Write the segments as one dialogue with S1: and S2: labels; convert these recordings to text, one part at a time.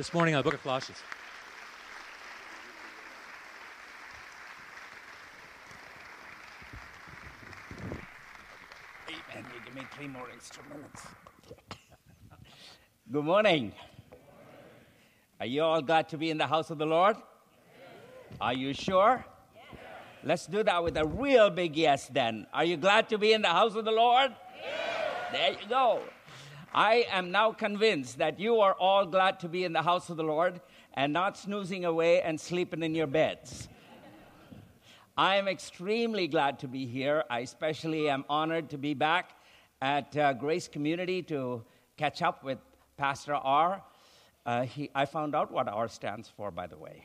S1: this morning on the book of Colossians.
S2: Amen. You give me three more extra minutes. Good morning. Are you all glad to be in the house of the Lord? Are you sure? Let's do that with a real big yes then. Are you glad to be in the house of the Lord? There you go. I am now convinced that you are all glad to be in the house of the Lord and not snoozing away and sleeping in your beds. I am extremely glad to be here. I especially am honored to be back at uh, Grace Community to catch up with Pastor R. Uh, he, I found out what R stands for, by the way.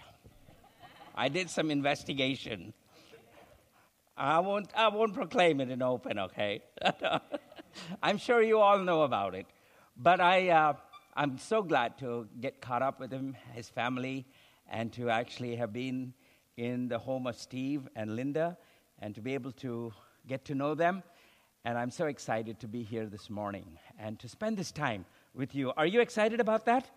S2: I did some investigation. I won't, I won't proclaim it in open, okay? I'm sure you all know about it. But I, uh, I'm so glad to get caught up with him, his family, and to actually have been in the home of Steve and Linda and to be able to get to know them. And I'm so excited to be here this morning and to spend this time with you. Are you excited about that?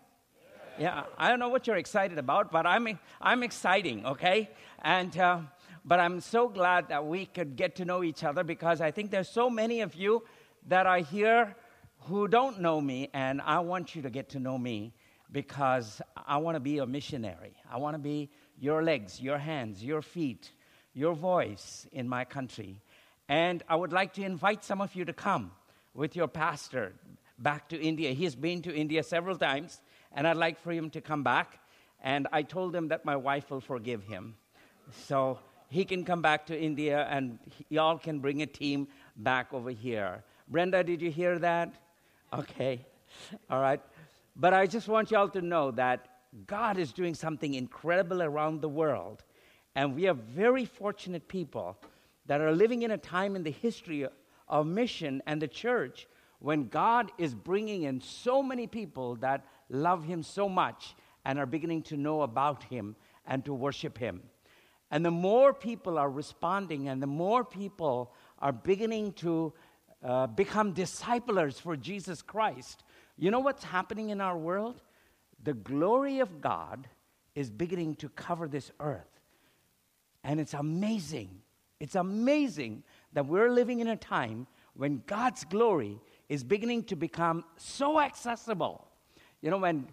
S2: Yeah, I don't know what you're excited about, but I'm, I'm exciting, okay? And, uh, but I'm so glad that we could get to know each other because I think there's so many of you that are here who don't know me, and I want you to get to know me because I want to be a missionary. I want to be your legs, your hands, your feet, your voice in my country. And I would like to invite some of you to come with your pastor back to India. He has been to India several times, and I'd like for him to come back. And I told him that my wife will forgive him. So he can come back to India, and y'all can bring a team back over here. Brenda, did you hear that? Okay. All right. But I just want y'all to know that God is doing something incredible around the world. And we are very fortunate people that are living in a time in the history of mission and the church when God is bringing in so many people that love Him so much and are beginning to know about Him and to worship Him. And the more people are responding and the more people are beginning to uh, become disciplers for Jesus Christ, you know what's happening in our world? the glory of God is beginning to cover this earth. And it's amazing. It's amazing that we're living in a time when God's glory is beginning to become so accessible. You know, when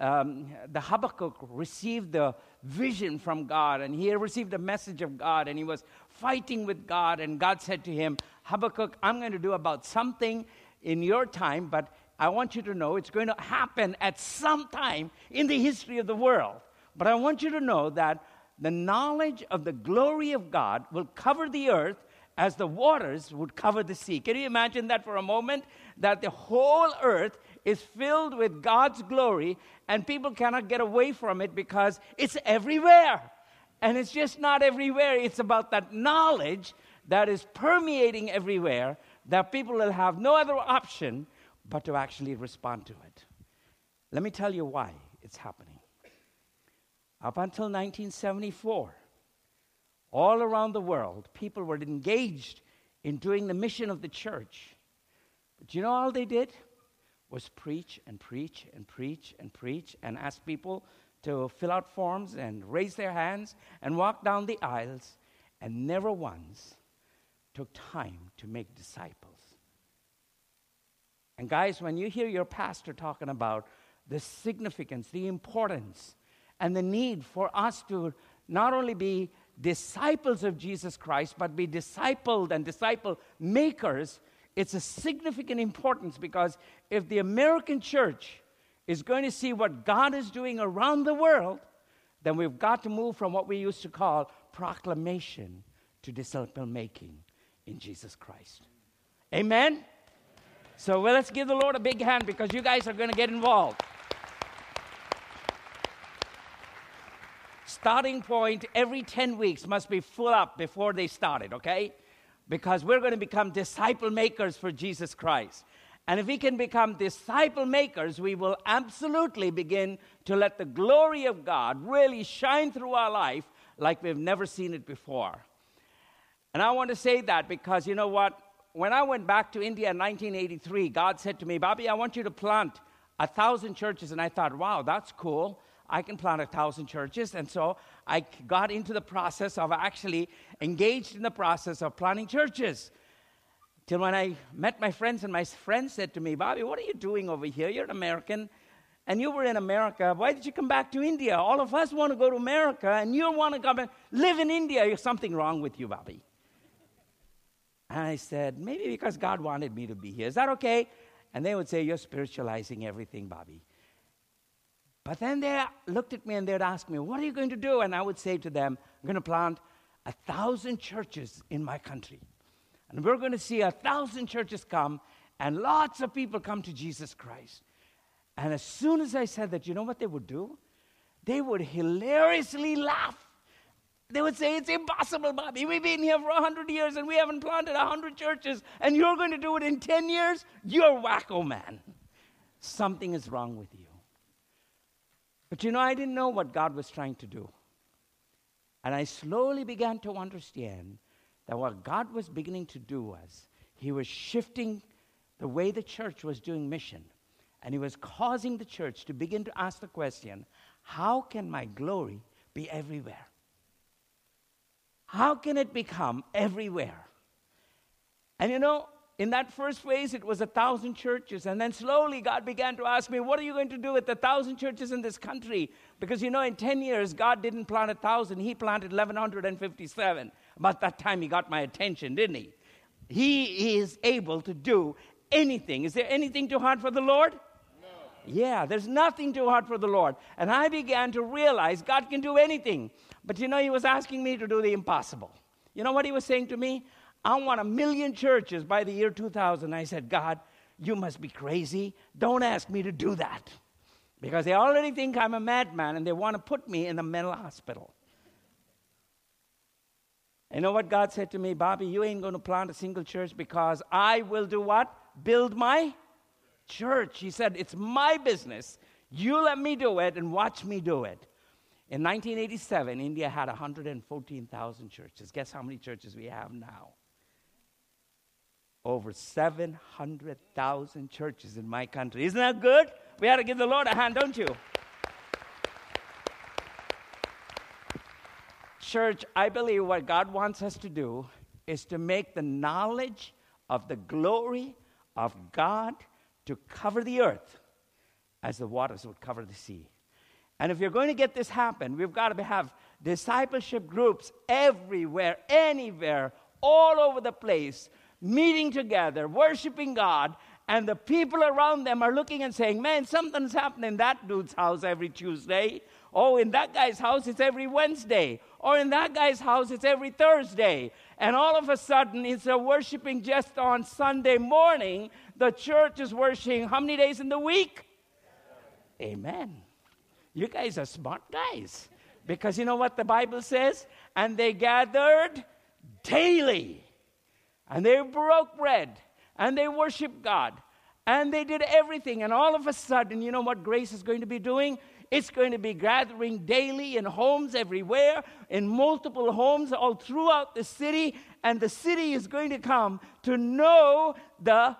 S2: um, the Habakkuk received the vision from God and he received a message of God and he was fighting with God, and God said to him, Habakkuk, I'm going to do about something in your time, but I want you to know it's going to happen at some time in the history of the world. But I want you to know that the knowledge of the glory of God will cover the earth as the waters would cover the sea. Can you imagine that for a moment? That the whole earth is filled with God's glory and people cannot get away from it because it's everywhere. And it's just not everywhere, it's about that knowledge that is permeating everywhere that people will have no other option but to actually respond to it. Let me tell you why it's happening. Up until 1974, all around the world, people were engaged in doing the mission of the church. But you know all they did? Was preach and preach and preach and preach and ask people to fill out forms and raise their hands and walk down the aisles, and never once took time to make disciples. And guys, when you hear your pastor talking about the significance, the importance, and the need for us to not only be disciples of Jesus Christ, but be discipled and disciple makers, it's a significant importance because if the American church is going to see what God is doing around the world, then we've got to move from what we used to call proclamation to disciple making in Jesus Christ. Amen? So well, let's give the Lord a big hand because you guys are going to get involved. Starting point every 10 weeks must be full up before they started, okay? Because we're going to become disciple makers for Jesus Christ. And if we can become disciple makers, we will absolutely begin to let the glory of God really shine through our life like we've never seen it before. And I want to say that because you know what? when I went back to India in 1983, God said to me, Bobby, I want you to plant a thousand churches, and I thought, wow, that's cool. I can plant a thousand churches. And so I got into the process of actually engaged in the process of planting churches. Till when I met my friends, and my friends said to me, Bobby, what are you doing over here? You're an American, and you were in America. Why did you come back to India? All of us want to go to America, and you want to come and live in India. There's something wrong with you, Bobby. And I said, maybe because God wanted me to be here. Is that okay? And they would say, You're spiritualizing everything, Bobby. But then they looked at me and they'd ask me, What are you going to do? And I would say to them, I'm going to plant a thousand churches in my country. And we're going to see a thousand churches come and lots of people come to Jesus Christ. And as soon as I said that, you know what they would do? They would hilariously laugh. They would say, It's impossible, Bobby. We've been here for 100 years and we haven't planted 100 churches, and you're going to do it in 10 years? You're wacko, man. Something is wrong with you. But you know, I didn't know what God was trying to do. And I slowly began to understand that what God was beginning to do was He was shifting the way the church was doing mission. And He was causing the church to begin to ask the question how can my glory be everywhere? How can it become everywhere? And you know, in that first phase, it was a thousand churches. And then slowly, God began to ask me, What are you going to do with the thousand churches in this country? Because you know, in 10 years, God didn't plant a thousand, He planted 1,157. About that time, He got my attention, didn't He? He is able to do anything. Is there anything too hard for the Lord? No. Yeah, there's nothing too hard for the Lord. And I began to realize God can do anything. But you know, He was asking me to do the impossible. You know what He was saying to me? I want a million churches by the year 2000. I said, God, you must be crazy. Don't ask me to do that. Because they already think I'm a madman and they want to put me in a mental hospital. You know what God said to me? Bobby, you ain't going to plant a single church because I will do what? Build my church. He said, It's my business. You let me do it and watch me do it. In 1987, India had 114,000 churches. Guess how many churches we have now? Over 700,000 churches in my country. Isn't that good? We ought to give the Lord a hand, don't you? Church, I believe what God wants us to do is to make the knowledge of the glory of God to cover the earth as the waters would cover the sea. And if you're going to get this happen, we've got to have discipleship groups everywhere, anywhere, all over the place meeting together, worshiping God, and the people around them are looking and saying, Man, something's happening in that dude's house every Tuesday. Oh, in that guy's house, it's every Wednesday. Or in that guy's house, it's every Thursday. And all of a sudden, instead of worshiping just on Sunday morning, the church is worshiping how many days in the week? Amen. You guys are smart guys. Because you know what the Bible says? And they gathered daily and they broke bread and they worshiped God and they did everything. And all of a sudden, you know what grace is going to be doing? It's going to be gathering daily in homes everywhere, in multiple homes all throughout the city, and the city is going to come to know the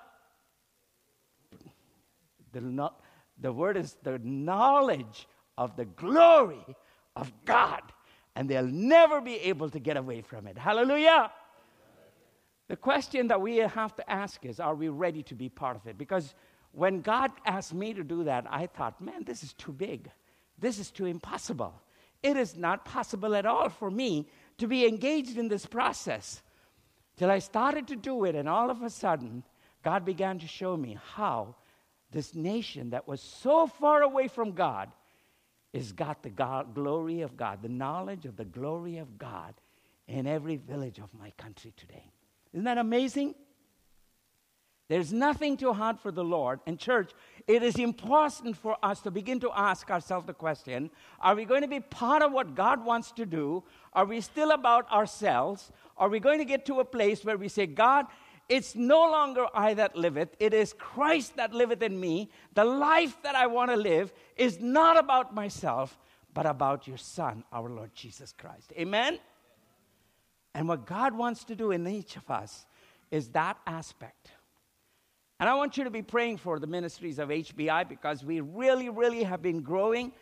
S2: the, the word is the knowledge of the glory of God, and they'll never be able to get away from it. Hallelujah. The question that we have to ask is are we ready to be part of it? Because when God asked me to do that, I thought, man, this is too big. This is too impossible. It is not possible at all for me to be engaged in this process. Till I started to do it, and all of a sudden, God began to show me how this nation that was so far away from God is got the God, glory of God, the knowledge of the glory of God in every village of my country today. Isn't that amazing? There's nothing too hard for the Lord. And, church, it is important for us to begin to ask ourselves the question are we going to be part of what God wants to do? Are we still about ourselves? Are we going to get to a place where we say, God, it's no longer I that liveth, it is Christ that liveth in me. The life that I want to live is not about myself, but about your Son, our Lord Jesus Christ. Amen? And what God wants to do in each of us is that aspect. And I want you to be praying for the ministries of HBI because we really, really have been growing.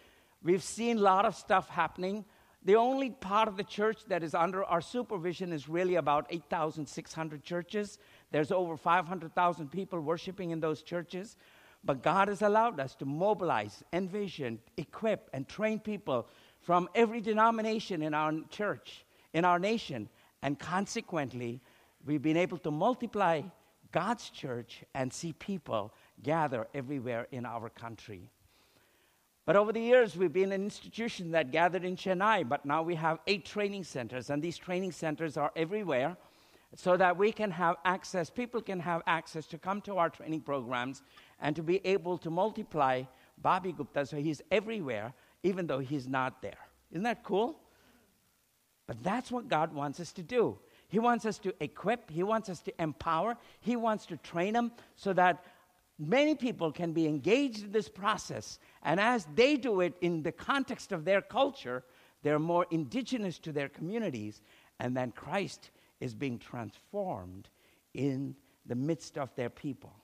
S2: We've seen a lot of stuff happening. The only part of the church that is under our supervision is really about 8,600 churches. There's over 500,000 people worshiping in those churches. But God has allowed us to mobilize, envision, equip, and train people from every denomination in our church, in our nation. And consequently, we've been able to multiply God's church and see people gather everywhere in our country. But over the years, we've been an institution that gathered in Chennai, but now we have eight training centers, and these training centers are everywhere so that we can have access, people can have access to come to our training programs and to be able to multiply Bobby Gupta so he's everywhere, even though he's not there. Isn't that cool? But that's what God wants us to do. He wants us to equip, He wants us to empower, He wants to train them so that many people can be engaged in this process. And as they do it in the context of their culture, they're more indigenous to their communities. And then Christ is being transformed in the midst of their people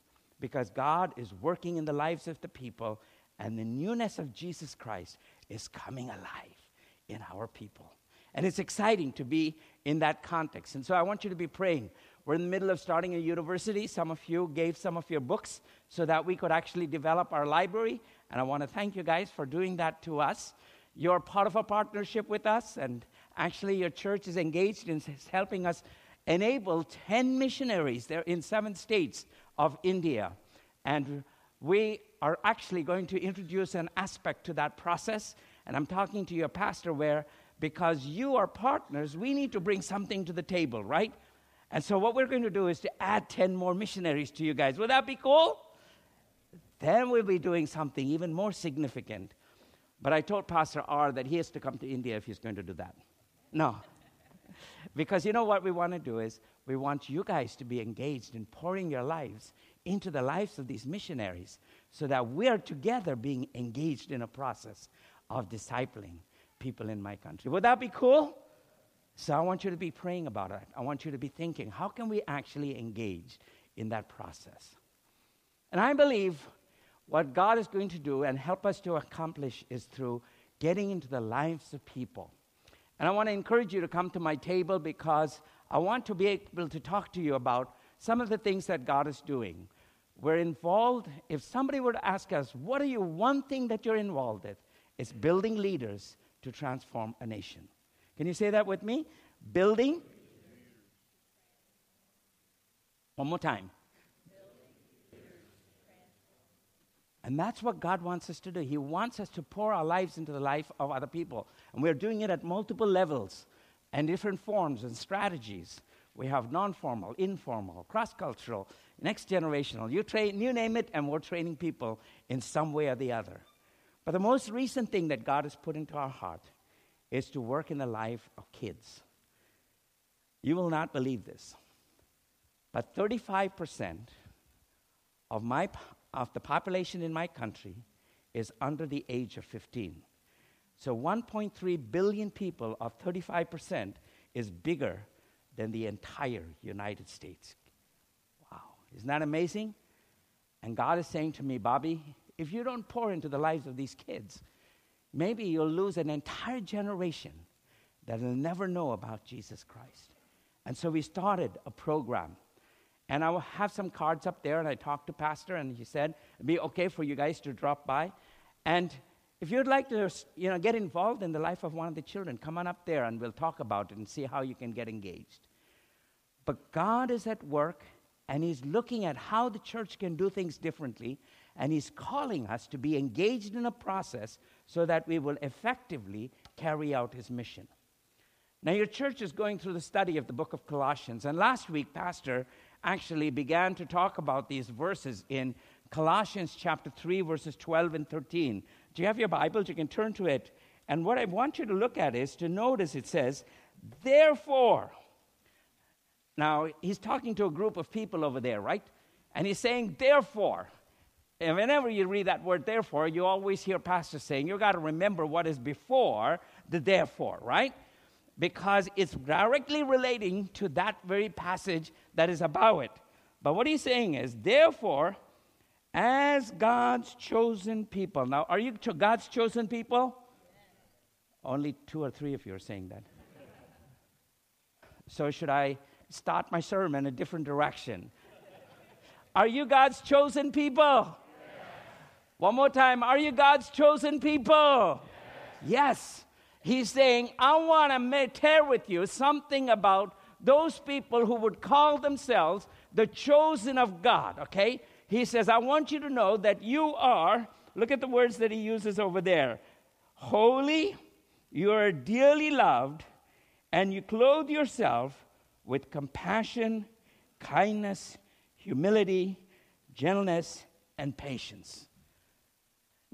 S2: because God is working in the lives of the people, and the newness of Jesus Christ is coming alive in our people. And it's exciting to be in that context. And so I want you to be praying. We're in the middle of starting a university. Some of you gave some of your books so that we could actually develop our library. And I want to thank you guys for doing that to us. You're part of a partnership with us, and actually, your church is engaged in helping us enable 10 missionaries. They're in seven states of India. And we are actually going to introduce an aspect to that process. And I'm talking to your pastor where, because you are partners, we need to bring something to the table, right? And so, what we're going to do is to add 10 more missionaries to you guys. Would that be cool? Then we'll be doing something even more significant. But I told Pastor R that he has to come to India if he's going to do that. No. because you know what we want to do is we want you guys to be engaged in pouring your lives into the lives of these missionaries so that we are together being engaged in a process of discipling people in my country. Would that be cool? So I want you to be praying about it. I want you to be thinking, how can we actually engage in that process? And I believe what God is going to do and help us to accomplish is through getting into the lives of people. And I want to encourage you to come to my table because I want to be able to talk to you about some of the things that God is doing. We're involved, if somebody were to ask us, what are you, one thing that you're involved in? It's building leaders to transform a nation. Can you say that with me? Building. One more time. And that's what God wants us to do. He wants us to pour our lives into the life of other people. And we're doing it at multiple levels and different forms and strategies. We have non formal, informal, cross cultural, next generational. You, train, you name it, and we're training people in some way or the other. But the most recent thing that God has put into our heart is to work in the life of kids. You will not believe this, but 35% of, my, of the population in my country is under the age of 15. So 1.3 billion people of 35% is bigger than the entire United States. Wow, isn't that amazing? And God is saying to me, Bobby, if you don't pour into the lives of these kids, maybe you'll lose an entire generation that will never know about Jesus Christ. And so we started a program. And I will have some cards up there, and I talked to Pastor, and he said, it'd be okay for you guys to drop by. And if you'd like to you know, get involved in the life of one of the children, come on up there and we'll talk about it and see how you can get engaged. But God is at work and He's looking at how the church can do things differently, and He's calling us to be engaged in a process so that we will effectively carry out His mission. Now, your church is going through the study of the book of Colossians, and last week, Pastor actually began to talk about these verses in Colossians chapter 3, verses 12 and 13. Do you have your Bibles? You can turn to it. And what I want you to look at is to notice it says, Therefore. Now, he's talking to a group of people over there, right? And he's saying, Therefore. And whenever you read that word, therefore, you always hear pastors saying, you got to remember what is before the therefore, right? Because it's directly relating to that very passage that is about it. But what he's saying is, therefore, as God's chosen people. Now, are you God's chosen people? Only two or three of you are saying that. so, should I start my sermon a different direction? Are you God's chosen people? One more time. Are you God's chosen people? Yes. He's saying, I want to share with you something about those people who would call themselves the chosen of God, okay? He says, I want you to know that you are, look at the words that he uses over there holy, you are dearly loved, and you clothe yourself with compassion, kindness, humility, gentleness, and patience.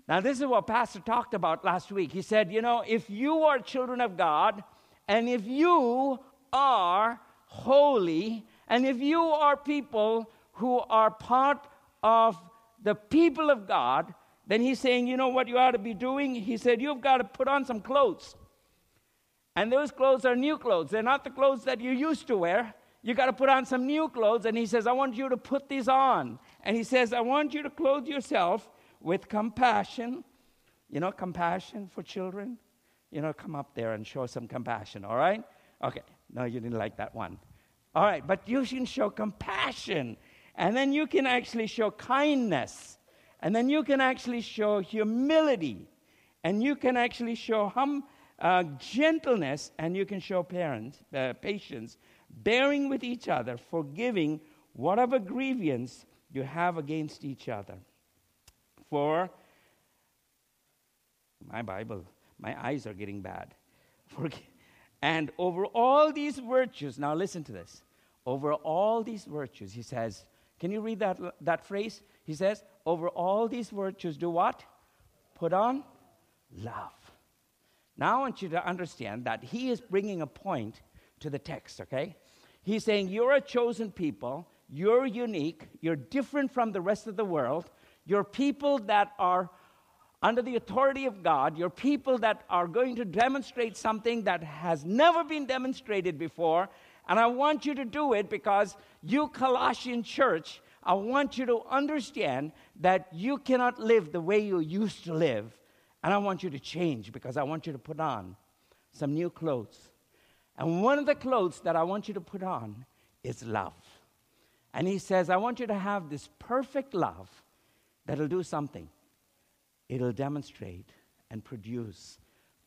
S2: Now, this is what Pastor talked about last week. He said, You know, if you are children of God, and if you are holy, and if you are people who are part of the people of God, then he's saying, You know what you ought to be doing? He said, You've got to put on some clothes. And those clothes are new clothes. They're not the clothes that you used to wear. You got to put on some new clothes. And he says, I want you to put these on. And he says, I want you to clothe yourself with compassion. You know, compassion for children. You know, come up there and show some compassion, all right? Okay. No, you didn't like that one. All right, but you can show compassion. And then you can actually show kindness. And then you can actually show humility. And you can actually show hum, uh, gentleness. And you can show parents, uh, patience, bearing with each other, forgiving whatever grievance you have against each other. For my Bible, my eyes are getting bad. and over all these virtues, now listen to this. Over all these virtues, he says, can you read that, that phrase? He says, over all these virtues, do what? Put on love. Now I want you to understand that he is bringing a point to the text, okay? He's saying, You're a chosen people, you're unique, you're different from the rest of the world, you're people that are under the authority of God. You're people that are going to demonstrate something that has never been demonstrated before. And I want you to do it because you, Colossian church, I want you to understand that you cannot live the way you used to live. And I want you to change because I want you to put on some new clothes. And one of the clothes that I want you to put on is love. And he says, I want you to have this perfect love that'll do something. It'll demonstrate and produce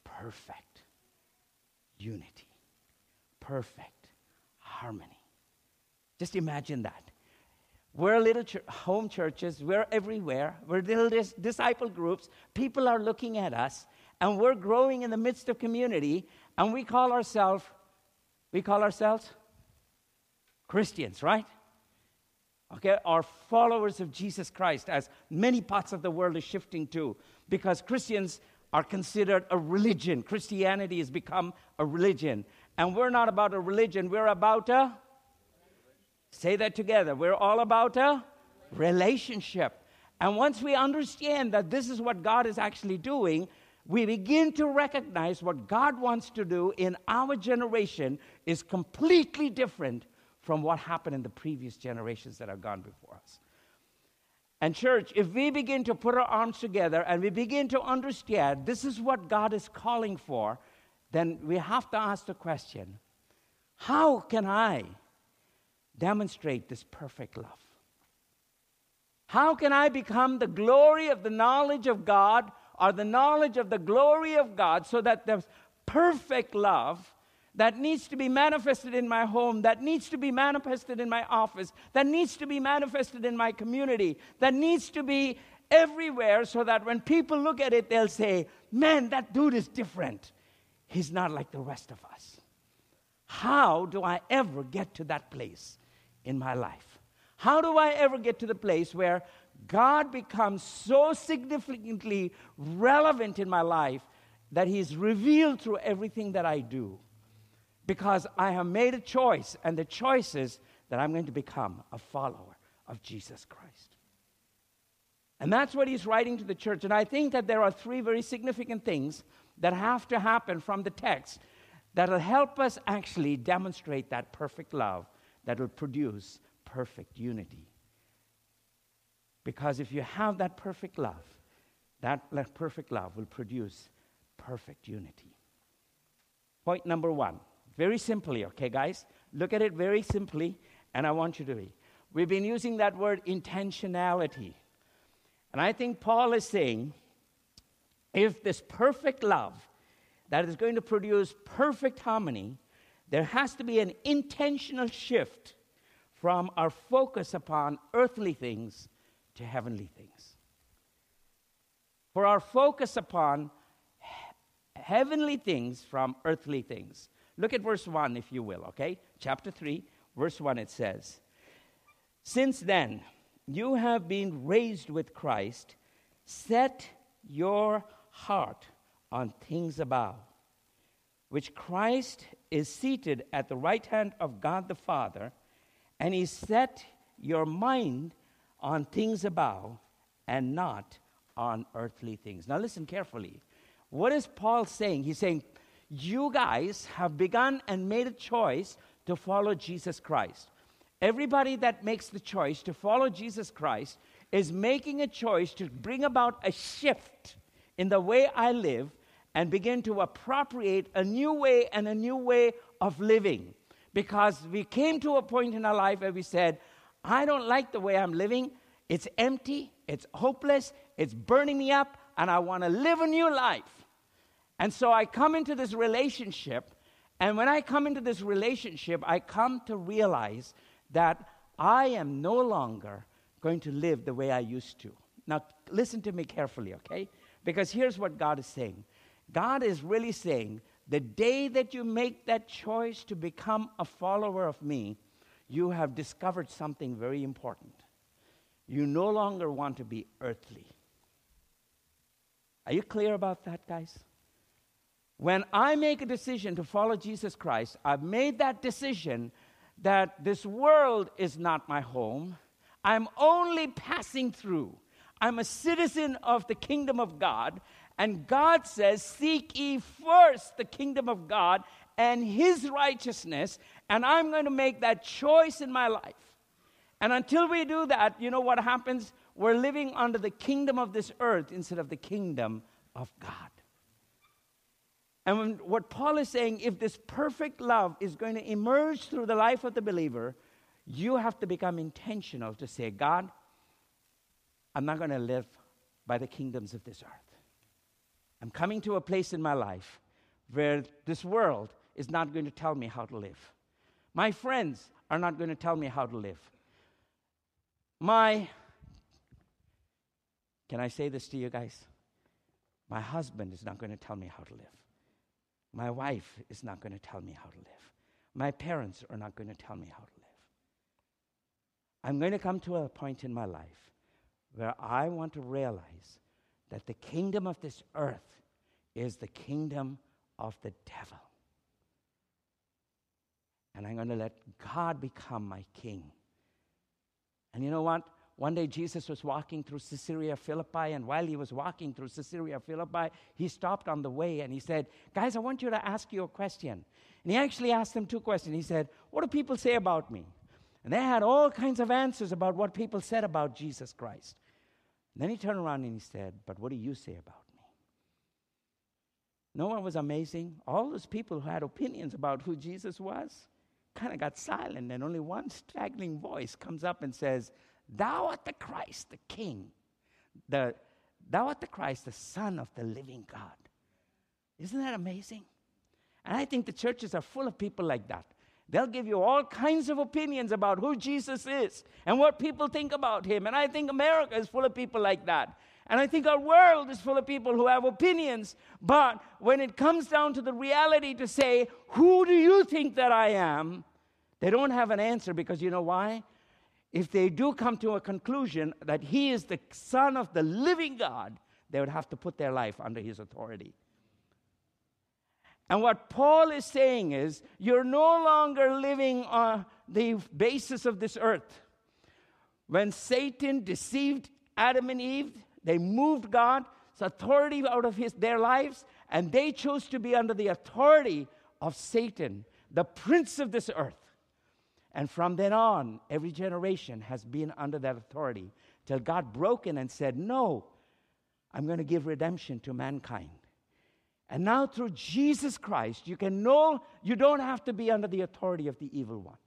S2: perfect unity, perfect harmony. Just imagine that. We're little ch- home churches, we're everywhere, we're little dis- disciple groups. People are looking at us, and we're growing in the midst of community, and we call ourselves, we call ourselves Christians, right? Okay, are followers of Jesus Christ, as many parts of the world is shifting to, because Christians are considered a religion. Christianity has become a religion. And we're not about a religion, we're about a, say that together, we're all about a relationship. And once we understand that this is what God is actually doing, we begin to recognize what God wants to do in our generation is completely different from what happened in the previous generations that have gone before us. And, church, if we begin to put our arms together and we begin to understand this is what God is calling for, then we have to ask the question how can I demonstrate this perfect love? How can I become the glory of the knowledge of God or the knowledge of the glory of God so that the perfect love that needs to be manifested in my home, that needs to be manifested in my office, that needs to be manifested in my community, that needs to be everywhere so that when people look at it, they'll say, Man, that dude is different. He's not like the rest of us. How do I ever get to that place in my life? How do I ever get to the place where God becomes so significantly relevant in my life that He's revealed through everything that I do? Because I have made a choice, and the choice is that I'm going to become a follower of Jesus Christ. And that's what he's writing to the church. And I think that there are three very significant things that have to happen from the text that'll help us actually demonstrate that perfect love that will produce perfect unity. Because if you have that perfect love, that perfect love will produce perfect unity. Point number one, very simply, okay, guys? Look at it very simply, and I want you to be. We've been using that word intentionality. And I think Paul is saying if this perfect love that is going to produce perfect harmony, there has to be an intentional shift from our focus upon earthly things to heavenly things. For our focus upon heavenly things from earthly things. Look at verse 1, if you will, okay? Chapter 3, verse 1, it says, Since then, you have been raised with Christ, set your heart on things above, which Christ is seated at the right hand of God the Father, and he set your mind on things above and not on earthly things. Now, listen carefully. What is Paul saying? He's saying, You guys have begun and made a choice to follow Jesus Christ. Everybody that makes the choice to follow Jesus Christ is making a choice to bring about a shift in the way I live and begin to appropriate a new way and a new way of living. Because we came to a point in our life where we said, I don't like the way I'm living. It's empty, it's hopeless, it's burning me up, and I want to live a new life. And so I come into this relationship, and when I come into this relationship, I come to realize that I am no longer going to live the way I used to. Now, listen to me carefully, okay? Because here's what God is saying God is really saying, the day that you make that choice to become a follower of me, you have discovered something very important. You no longer want to be earthly. Are you clear about that, guys? When I make a decision to follow Jesus Christ, I've made that decision that this world is not my home. I'm only passing through. I'm a citizen of the kingdom of God. And God says, Seek ye first the kingdom of God and his righteousness. And I'm going to make that choice in my life. And until we do that, you know what happens? We're living under the kingdom of this earth instead of the kingdom of God. And when, what Paul is saying, if this perfect love is going to emerge through the life of the believer, you have to become intentional to say, God, I'm not going to live by the kingdoms of this earth. I'm coming to a place in my life where this world is not going to tell me how to live. My friends are not going to tell me how to live. My, can I say this to you guys? My husband is not going to tell me how to live. My wife is not going to tell me how to live. My parents are not going to tell me how to live. I'm going to come to a point in my life where I want to realize that the kingdom of this earth is the kingdom of the devil. And I'm going to let God become my king. And you know what? One day Jesus was walking through Caesarea Philippi, and while he was walking through Caesarea Philippi, he stopped on the way and he said, Guys, I want you to ask you a question. And he actually asked them two questions. He said, What do people say about me? And they had all kinds of answers about what people said about Jesus Christ. And then he turned around and he said, But what do you say about me? No one was amazing? All those people who had opinions about who Jesus was kind of got silent, and only one straggling voice comes up and says, Thou art the Christ, the King. The, thou art the Christ, the Son of the living God. Isn't that amazing? And I think the churches are full of people like that. They'll give you all kinds of opinions about who Jesus is and what people think about him. And I think America is full of people like that. And I think our world is full of people who have opinions. But when it comes down to the reality to say, Who do you think that I am? they don't have an answer because you know why? If they do come to a conclusion that he is the Son of the living God, they would have to put their life under his authority. And what Paul is saying is, you're no longer living on the basis of this earth. When Satan deceived Adam and Eve, they moved God's authority out of his, their lives, and they chose to be under the authority of Satan, the prince of this earth. And from then on, every generation has been under that authority till God broke in and said, No, I'm going to give redemption to mankind. And now through Jesus Christ, you can know you don't have to be under the authority of the evil one.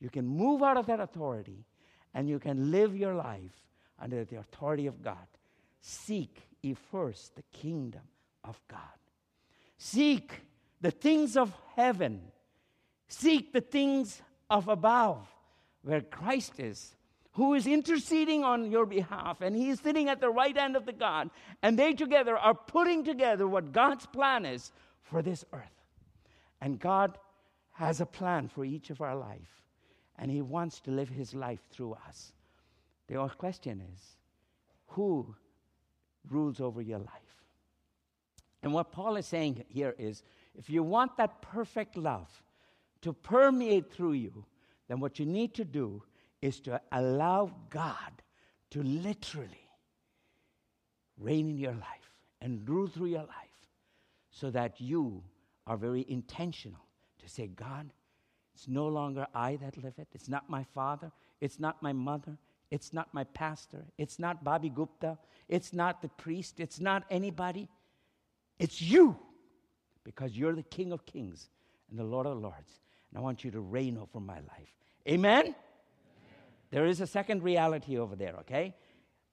S2: You can move out of that authority and you can live your life under the authority of God. Seek ye first the kingdom of God. Seek the things of heaven. Seek the things of above, where Christ is, who is interceding on your behalf, and he is sitting at the right hand of the God, and they together are putting together what God's plan is for this earth. And God has a plan for each of our life, and he wants to live his life through us. The question is who rules over your life? And what Paul is saying here is if you want that perfect love to permeate through you, then what you need to do is to allow God to literally reign in your life and rule through your life so that you are very intentional to say, God, it's no longer I that live it. It's not my father. It's not my mother. It's not my pastor. It's not Bobby Gupta. It's not the priest. It's not anybody. It's you because you're the King of Kings and the Lord of Lords. And I want you to reign over my life. Amen? There is a second reality over there, okay?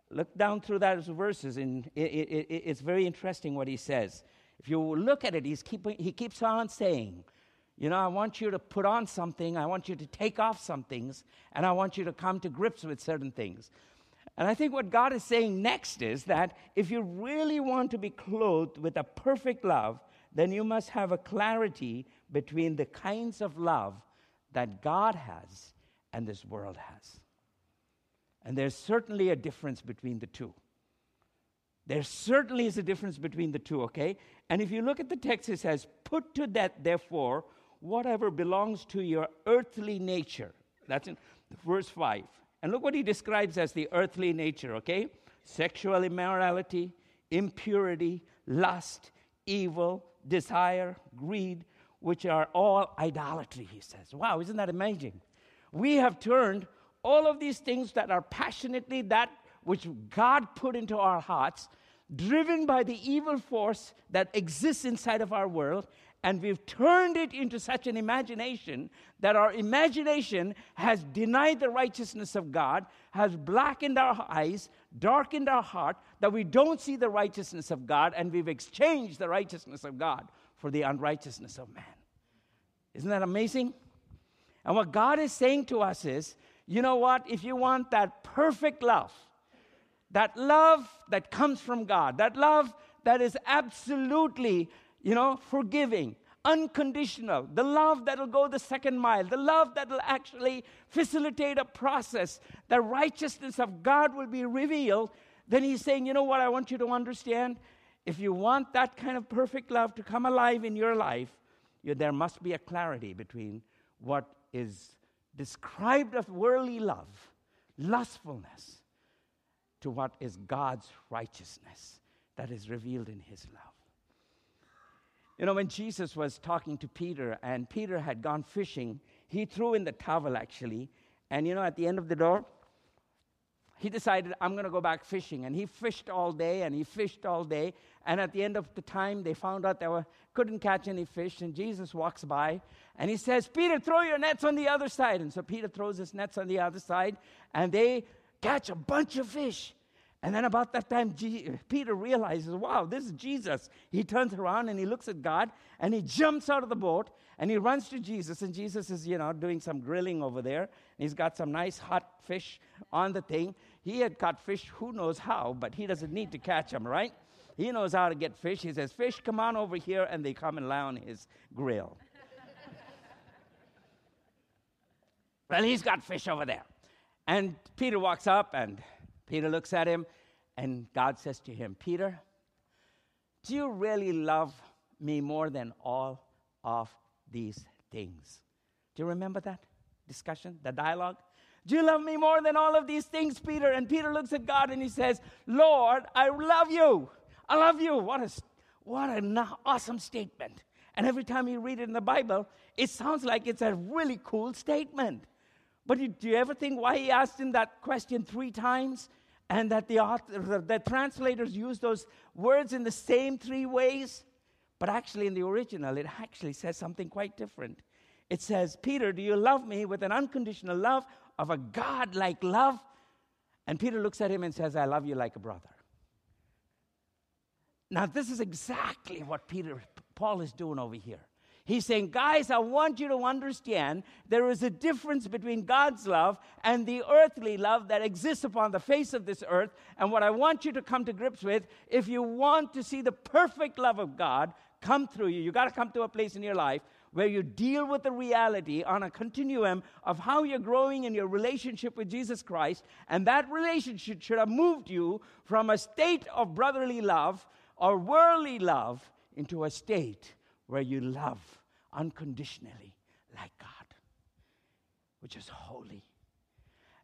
S2: Look down through those verses, and it, it, it, it's very interesting what he says. If you look at it, he's keeping, he keeps on saying, You know, I want you to put on something, I want you to take off some things, and I want you to come to grips with certain things. And I think what God is saying next is that if you really want to be clothed with a perfect love, then you must have a clarity between the kinds of love that God has and this world has. And there's certainly a difference between the two. There certainly is a difference between the two, okay? And if you look at the text, it says, Put to death, therefore, whatever belongs to your earthly nature. That's in verse 5. And look what he describes as the earthly nature, okay? Sexual immorality, impurity, lust, evil, desire, greed, which are all idolatry, he says. Wow, isn't that amazing? We have turned all of these things that are passionately that which God put into our hearts, driven by the evil force that exists inside of our world, and we've turned it into such an imagination that our imagination has denied the righteousness of God, has blackened our eyes, darkened our heart, that we don't see the righteousness of God, and we've exchanged the righteousness of God for the unrighteousness of man. Isn't that amazing? And what God is saying to us is you know what? If you want that perfect love, that love that comes from God, that love that is absolutely, you know, forgiving, unconditional, the love that'll go the second mile, the love that'll actually facilitate a process, the righteousness of God will be revealed, then he's saying, you know what, I want you to understand. If you want that kind of perfect love to come alive in your life, you, there must be a clarity between what is described as worldly love, lustfulness, to what is God's righteousness that is revealed in his love. You know, when Jesus was talking to Peter and Peter had gone fishing, he threw in the towel actually. And you know, at the end of the door, he decided, I'm going to go back fishing. And he fished all day and he fished all day. And at the end of the time, they found out they were, couldn't catch any fish. And Jesus walks by and he says, Peter, throw your nets on the other side. And so Peter throws his nets on the other side and they catch a bunch of fish. And then about that time, G- Peter realizes, wow, this is Jesus. He turns around and he looks at God and he jumps out of the boat and he runs to Jesus. And Jesus is, you know, doing some grilling over there. And he's got some nice hot fish on the thing. He had caught fish, who knows how, but he doesn't need to catch them, right? He knows how to get fish. He says, Fish, come on over here. And they come and lie on his grill. well, he's got fish over there. And Peter walks up and Peter looks at him, and God says to him, Peter, do you really love me more than all of these things? Do you remember that discussion, the dialogue? Do you love me more than all of these things, Peter? And Peter looks at God and he says, Lord, I love you. I love you. What, a, what an awesome statement. And every time you read it in the Bible, it sounds like it's a really cool statement. But do you ever think why he asked him that question three times? And that the, author, the translators use those words in the same three ways? But actually, in the original, it actually says something quite different. It says, Peter, do you love me with an unconditional love of a God like love? And Peter looks at him and says, I love you like a brother. Now, this is exactly what Peter, Paul is doing over here. He's saying, guys, I want you to understand there is a difference between God's love and the earthly love that exists upon the face of this earth. And what I want you to come to grips with, if you want to see the perfect love of God come through you, you got to come to a place in your life where you deal with the reality on a continuum of how you're growing in your relationship with Jesus Christ. And that relationship should have moved you from a state of brotherly love or worldly love into a state where you love unconditionally like God, which is holy.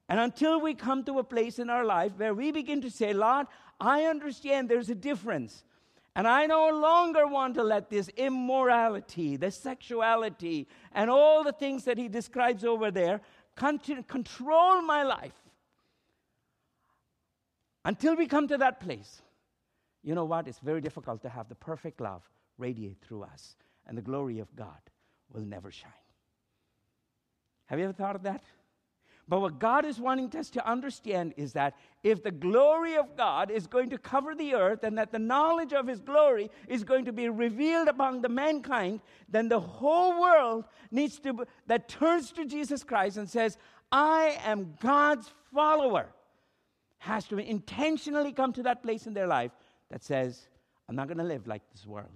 S2: And until we come to a place in our life where we begin to say, Lord, I understand there's a difference. And I no longer want to let this immorality, this sexuality, and all the things that he describes over there continue, control my life. Until we come to that place, you know what? It's very difficult to have the perfect love radiate through us, and the glory of God will never shine. Have you ever thought of that? But what God is wanting us to understand is that if the glory of God is going to cover the earth and that the knowledge of His glory is going to be revealed among the mankind, then the whole world needs to, that turns to Jesus Christ and says, I am God's follower, has to intentionally come to that place in their life that says, I'm not going to live like this world.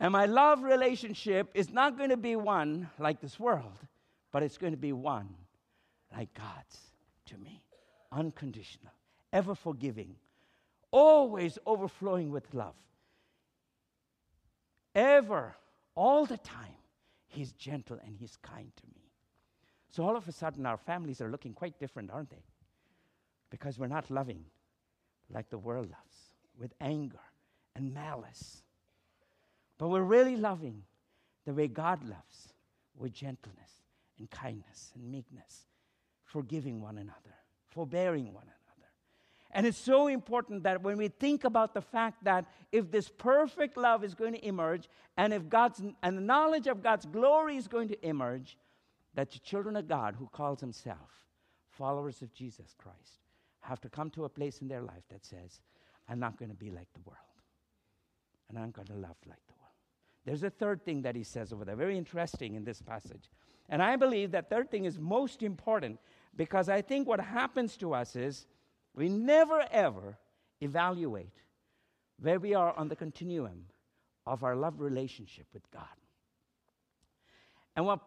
S2: And my love relationship is not going to be one like this world, but it's going to be one like God's to me unconditional, ever forgiving, always overflowing with love. Ever, all the time, He's gentle and He's kind to me. So all of a sudden, our families are looking quite different, aren't they? Because we're not loving like the world loves, with anger and malice but we're really loving the way God loves, with gentleness and kindness and meekness, forgiving one another, forbearing one another. And it's so important that when we think about the fact that if this perfect love is going to emerge, and if God's and the knowledge of God's glory is going to emerge, that the children of God who calls himself followers of Jesus Christ have to come to a place in their life that says, I'm not going to be like the world. And I'm going to love like the world. There's a third thing that he says over there, very interesting in this passage. And I believe that third thing is most important because I think what happens to us is we never ever evaluate where we are on the continuum of our love relationship with God. And what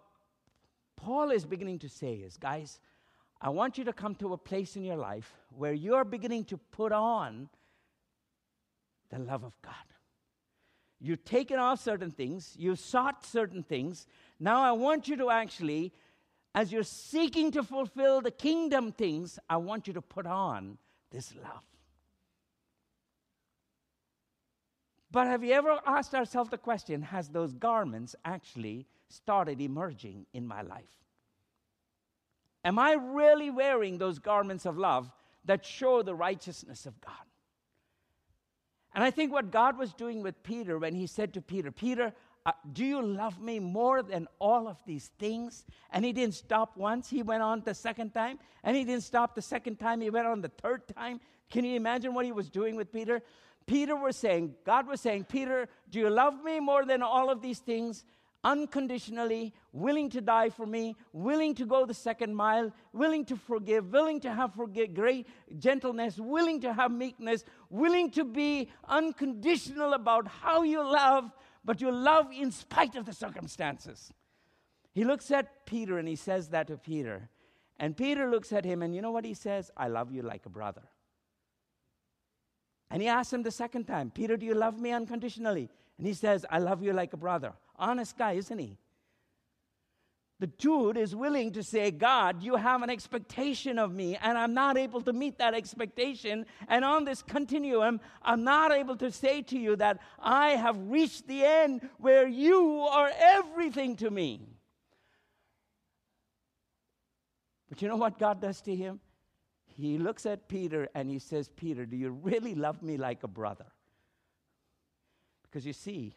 S2: Paul is beginning to say is, guys, I want you to come to a place in your life where you're beginning to put on the love of God. You've taken off certain things, you've sought certain things. Now I want you to actually, as you're seeking to fulfill the kingdom things, I want you to put on this love. But have you ever asked ourselves the question has those garments actually started emerging in my life? Am I really wearing those garments of love that show the righteousness of God? And I think what God was doing with Peter when he said to Peter, Peter, uh, do you love me more than all of these things? And he didn't stop once. He went on the second time. And he didn't stop the second time. He went on the third time. Can you imagine what he was doing with Peter? Peter was saying, God was saying, Peter, do you love me more than all of these things? Unconditionally, willing to die for me, willing to go the second mile, willing to forgive, willing to have forgive, great gentleness, willing to have meekness, willing to be unconditional about how you love, but you love in spite of the circumstances. He looks at Peter and he says that to Peter. And Peter looks at him and you know what he says? I love you like a brother. And he asks him the second time, Peter, do you love me unconditionally? And he says, I love you like a brother. Honest guy, isn't he? The dude is willing to say, God, you have an expectation of me, and I'm not able to meet that expectation. And on this continuum, I'm not able to say to you that I have reached the end where you are everything to me. But you know what God does to him? He looks at Peter and he says, Peter, do you really love me like a brother? Because you see,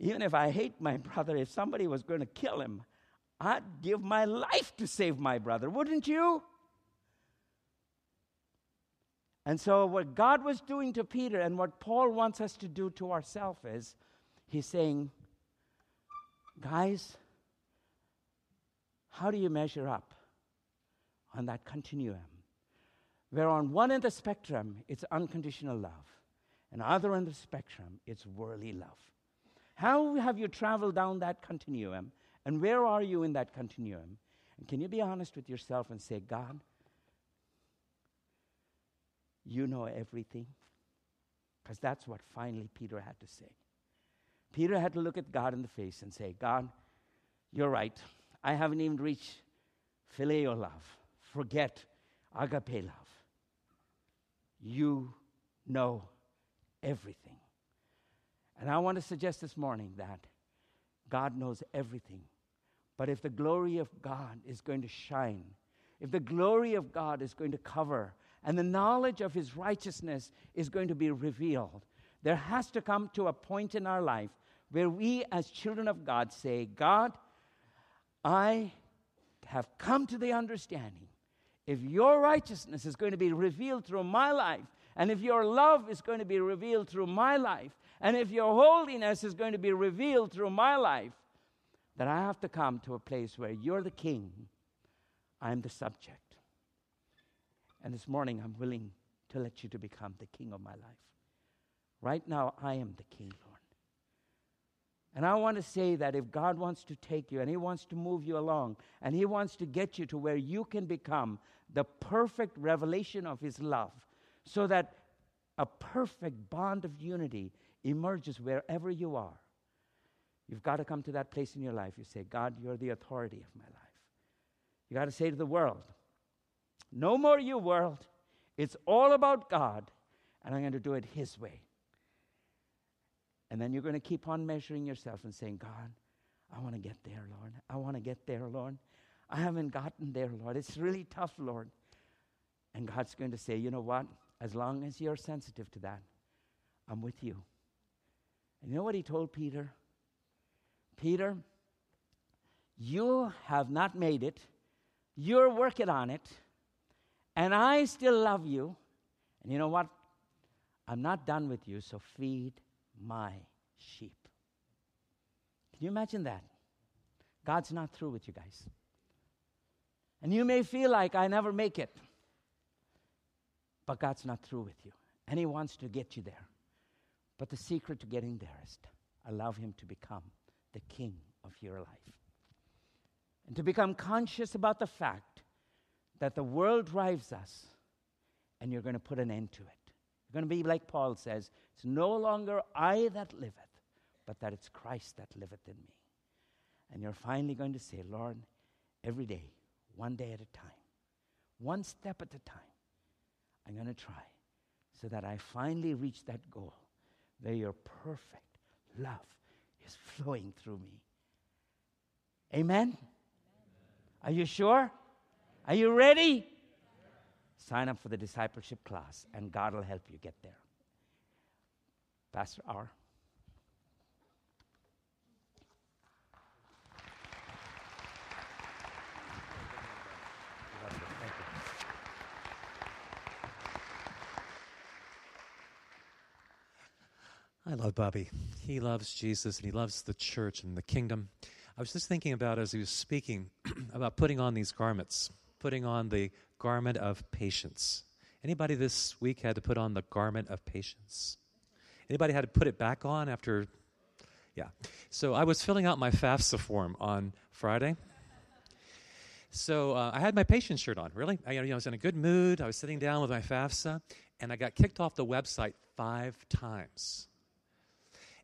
S2: even if I hate my brother, if somebody was going to kill him, I'd give my life to save my brother, wouldn't you? And so, what God was doing to Peter and what Paul wants us to do to ourselves is, he's saying, guys, how do you measure up on that continuum? Where on one end of the spectrum, it's unconditional love, and other end of the spectrum, it's worldly love. How have you traveled down that continuum, and where are you in that continuum? And can you be honest with yourself and say, God, you know everything? Because that's what finally Peter had to say. Peter had to look at God in the face and say, God, you're right. I haven't even reached phileo love. Forget agape love. You know everything. And I want to suggest this morning that God knows everything. But if the glory of God is going to shine, if the glory of God is going to cover, and the knowledge of his righteousness is going to be revealed, there has to come to a point in our life where we, as children of God, say, God, I have come to the understanding if your righteousness is going to be revealed through my life, and if your love is going to be revealed through my life, and if your holiness is going to be revealed through my life, then I have to come to a place where you're the king, I'm the subject. And this morning, I'm willing to let you to become the king of my life. Right now, I am the king, Lord. And I want to say that if God wants to take you and He wants to move you along and He wants to get you to where you can become the perfect revelation of His love, so that a perfect bond of unity emerges wherever you are, you've got to come to that place in your life. You say, God, you're the authority of my life. You got to say to the world, No more you, world. It's all about God, and I'm going to do it His way. And then you're going to keep on measuring yourself and saying, God, I want to get there, Lord. I want to get there, Lord. I haven't gotten there, Lord. It's really tough, Lord. And God's going to say, you know what? As long as you're sensitive to that, I'm with you. And you know what he told Peter? Peter, you have not made it. You're working on it. And I still love you. And you know what? I'm not done with you, so feed my sheep. Can you imagine that? God's not through with you guys. And you may feel like I never make it, but God's not through with you. And He wants to get you there. But the secret to getting there is to allow Him to become the king of your life. And to become conscious about the fact that the world drives us and you're going to put an end to it. You're going to be like Paul says it's no longer I that liveth, but that it's Christ that liveth in me. And you're finally going to say, Lord, every day, one day at a time, one step at a time, I'm going to try so that I finally reach that goal where your perfect love is flowing through me. Amen? Are you sure? Are you ready? Sign up for the discipleship class, and God will help you get there. Pastor R.
S3: I love Bobby. He loves Jesus and he loves the church and the kingdom. I was just thinking about as he was speaking about putting on these garments, putting on the garment of patience. Anybody this week had to put on the garment of patience? Anybody had to put it back on after? Yeah. So I was filling out my FAFSA form on Friday. So uh, I had my patience shirt on. Really, I, you know, I was in a good mood. I was sitting down with my FAFSA, and I got kicked off the website five times.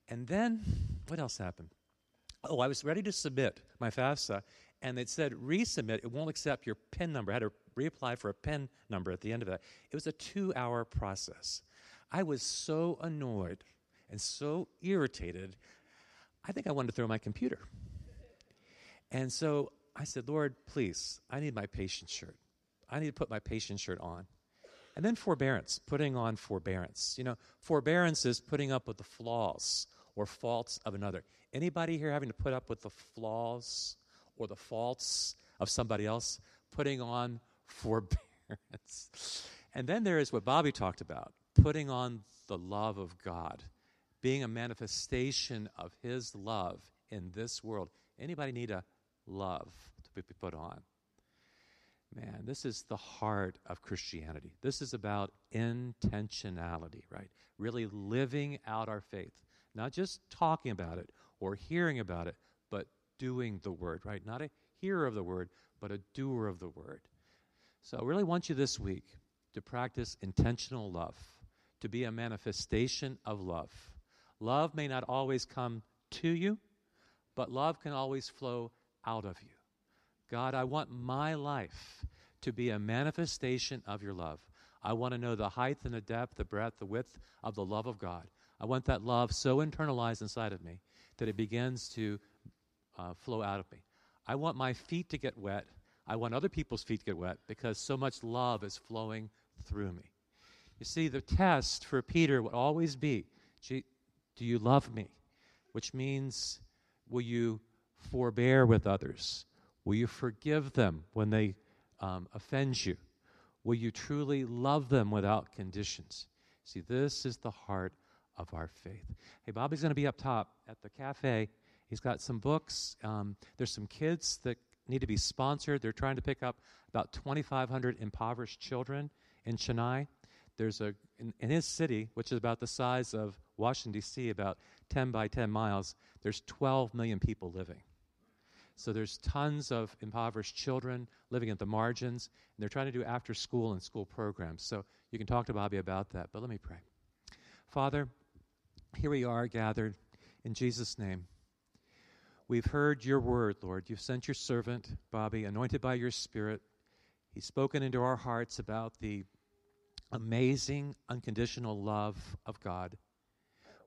S3: And then, what else happened? Oh, I was ready to submit my FAFSA, and it said resubmit. It won't accept your PIN number. I had to reapply for a PIN number at the end of that. It was a two hour process. I was so annoyed and so irritated, I think I wanted to throw my computer. And so I said, Lord, please, I need my patient shirt. I need to put my patient shirt on. And then forbearance, putting on forbearance. You know, forbearance is putting up with the flaws or faults of another. Anybody here having to put up with the flaws or the faults of somebody else? Putting on forbearance. And then there is what Bobby talked about putting on the love of God, being a manifestation of His love in this world. Anybody need a love to be put on? Man, this is the heart of Christianity. This is about intentionality, right? Really living out our faith. Not just talking about it or hearing about it, but doing the word, right? Not a hearer of the word, but a doer of the word. So I really want you this week to practice intentional love, to be a manifestation of love. Love may not always come to you, but love can always flow out of you. God, I want my life to be a manifestation of your love. I want to know the height and the depth, the breadth, the width of the love of God. I want that love so internalized inside of me that it begins to uh, flow out of me. I want my feet to get wet. I want other people's feet to get wet because so much love is flowing through me. You see, the test for Peter would always be do you love me? Which means, will you forbear with others? Will you forgive them when they um, offend you? Will you truly love them without conditions? See, this is the heart of our faith. Hey, Bobby's going to be up top at the cafe. He's got some books. Um, there's some kids that need to be sponsored. They're trying to pick up about 2,500 impoverished children in Chennai. There's a in, in his city, which is about the size of Washington D.C., about 10 by 10 miles. There's 12 million people living. So there's tons of impoverished children living at the margins, and they're trying to do after school and school programs. So you can talk to Bobby about that. But let me pray. Father, here we are gathered in Jesus' name. We've heard your word, Lord. You've sent your servant, Bobby, anointed by your spirit. He's spoken into our hearts about the amazing, unconditional love of God.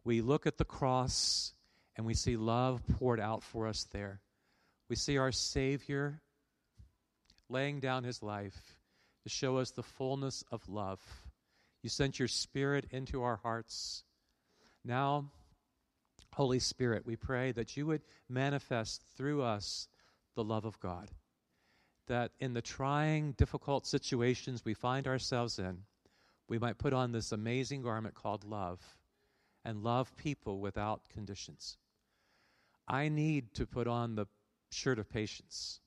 S3: We look at the cross and we see love poured out for us there. We see our Savior laying down his life to show us the fullness of love. You sent your Spirit into our hearts. Now, Holy Spirit, we pray that you would manifest through us the love of God. That in the trying, difficult situations we find ourselves in, we might put on this amazing garment called love and love people without conditions. I need to put on the shirt of patience,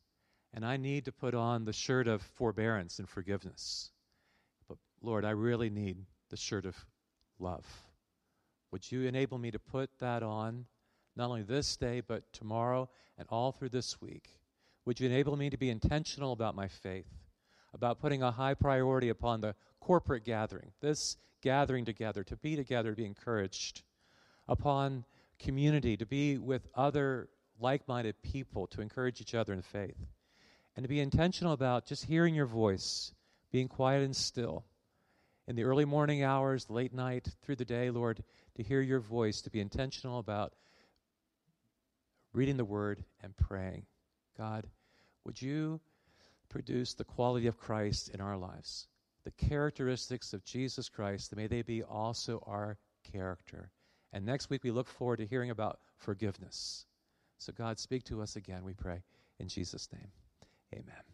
S3: and I need to put on the shirt of forbearance and forgiveness. But Lord, I really need the shirt of love. Would you enable me to put that on not only this day, but tomorrow and all through this week? Would you enable me to be intentional about my faith, about putting a high priority upon the corporate gathering, this gathering together, to be together, to be encouraged, upon community, to be with other like minded people, to encourage each other in faith, and to be intentional about just hearing your voice, being quiet and still. In the early morning hours, late night, through the day, Lord, to hear your voice, to be intentional about reading the word and praying. God, would you produce the quality of Christ in our lives? The characteristics of Jesus Christ, may they be also our character. And next week, we look forward to hearing about forgiveness. So, God, speak to us again, we pray. In Jesus' name, amen.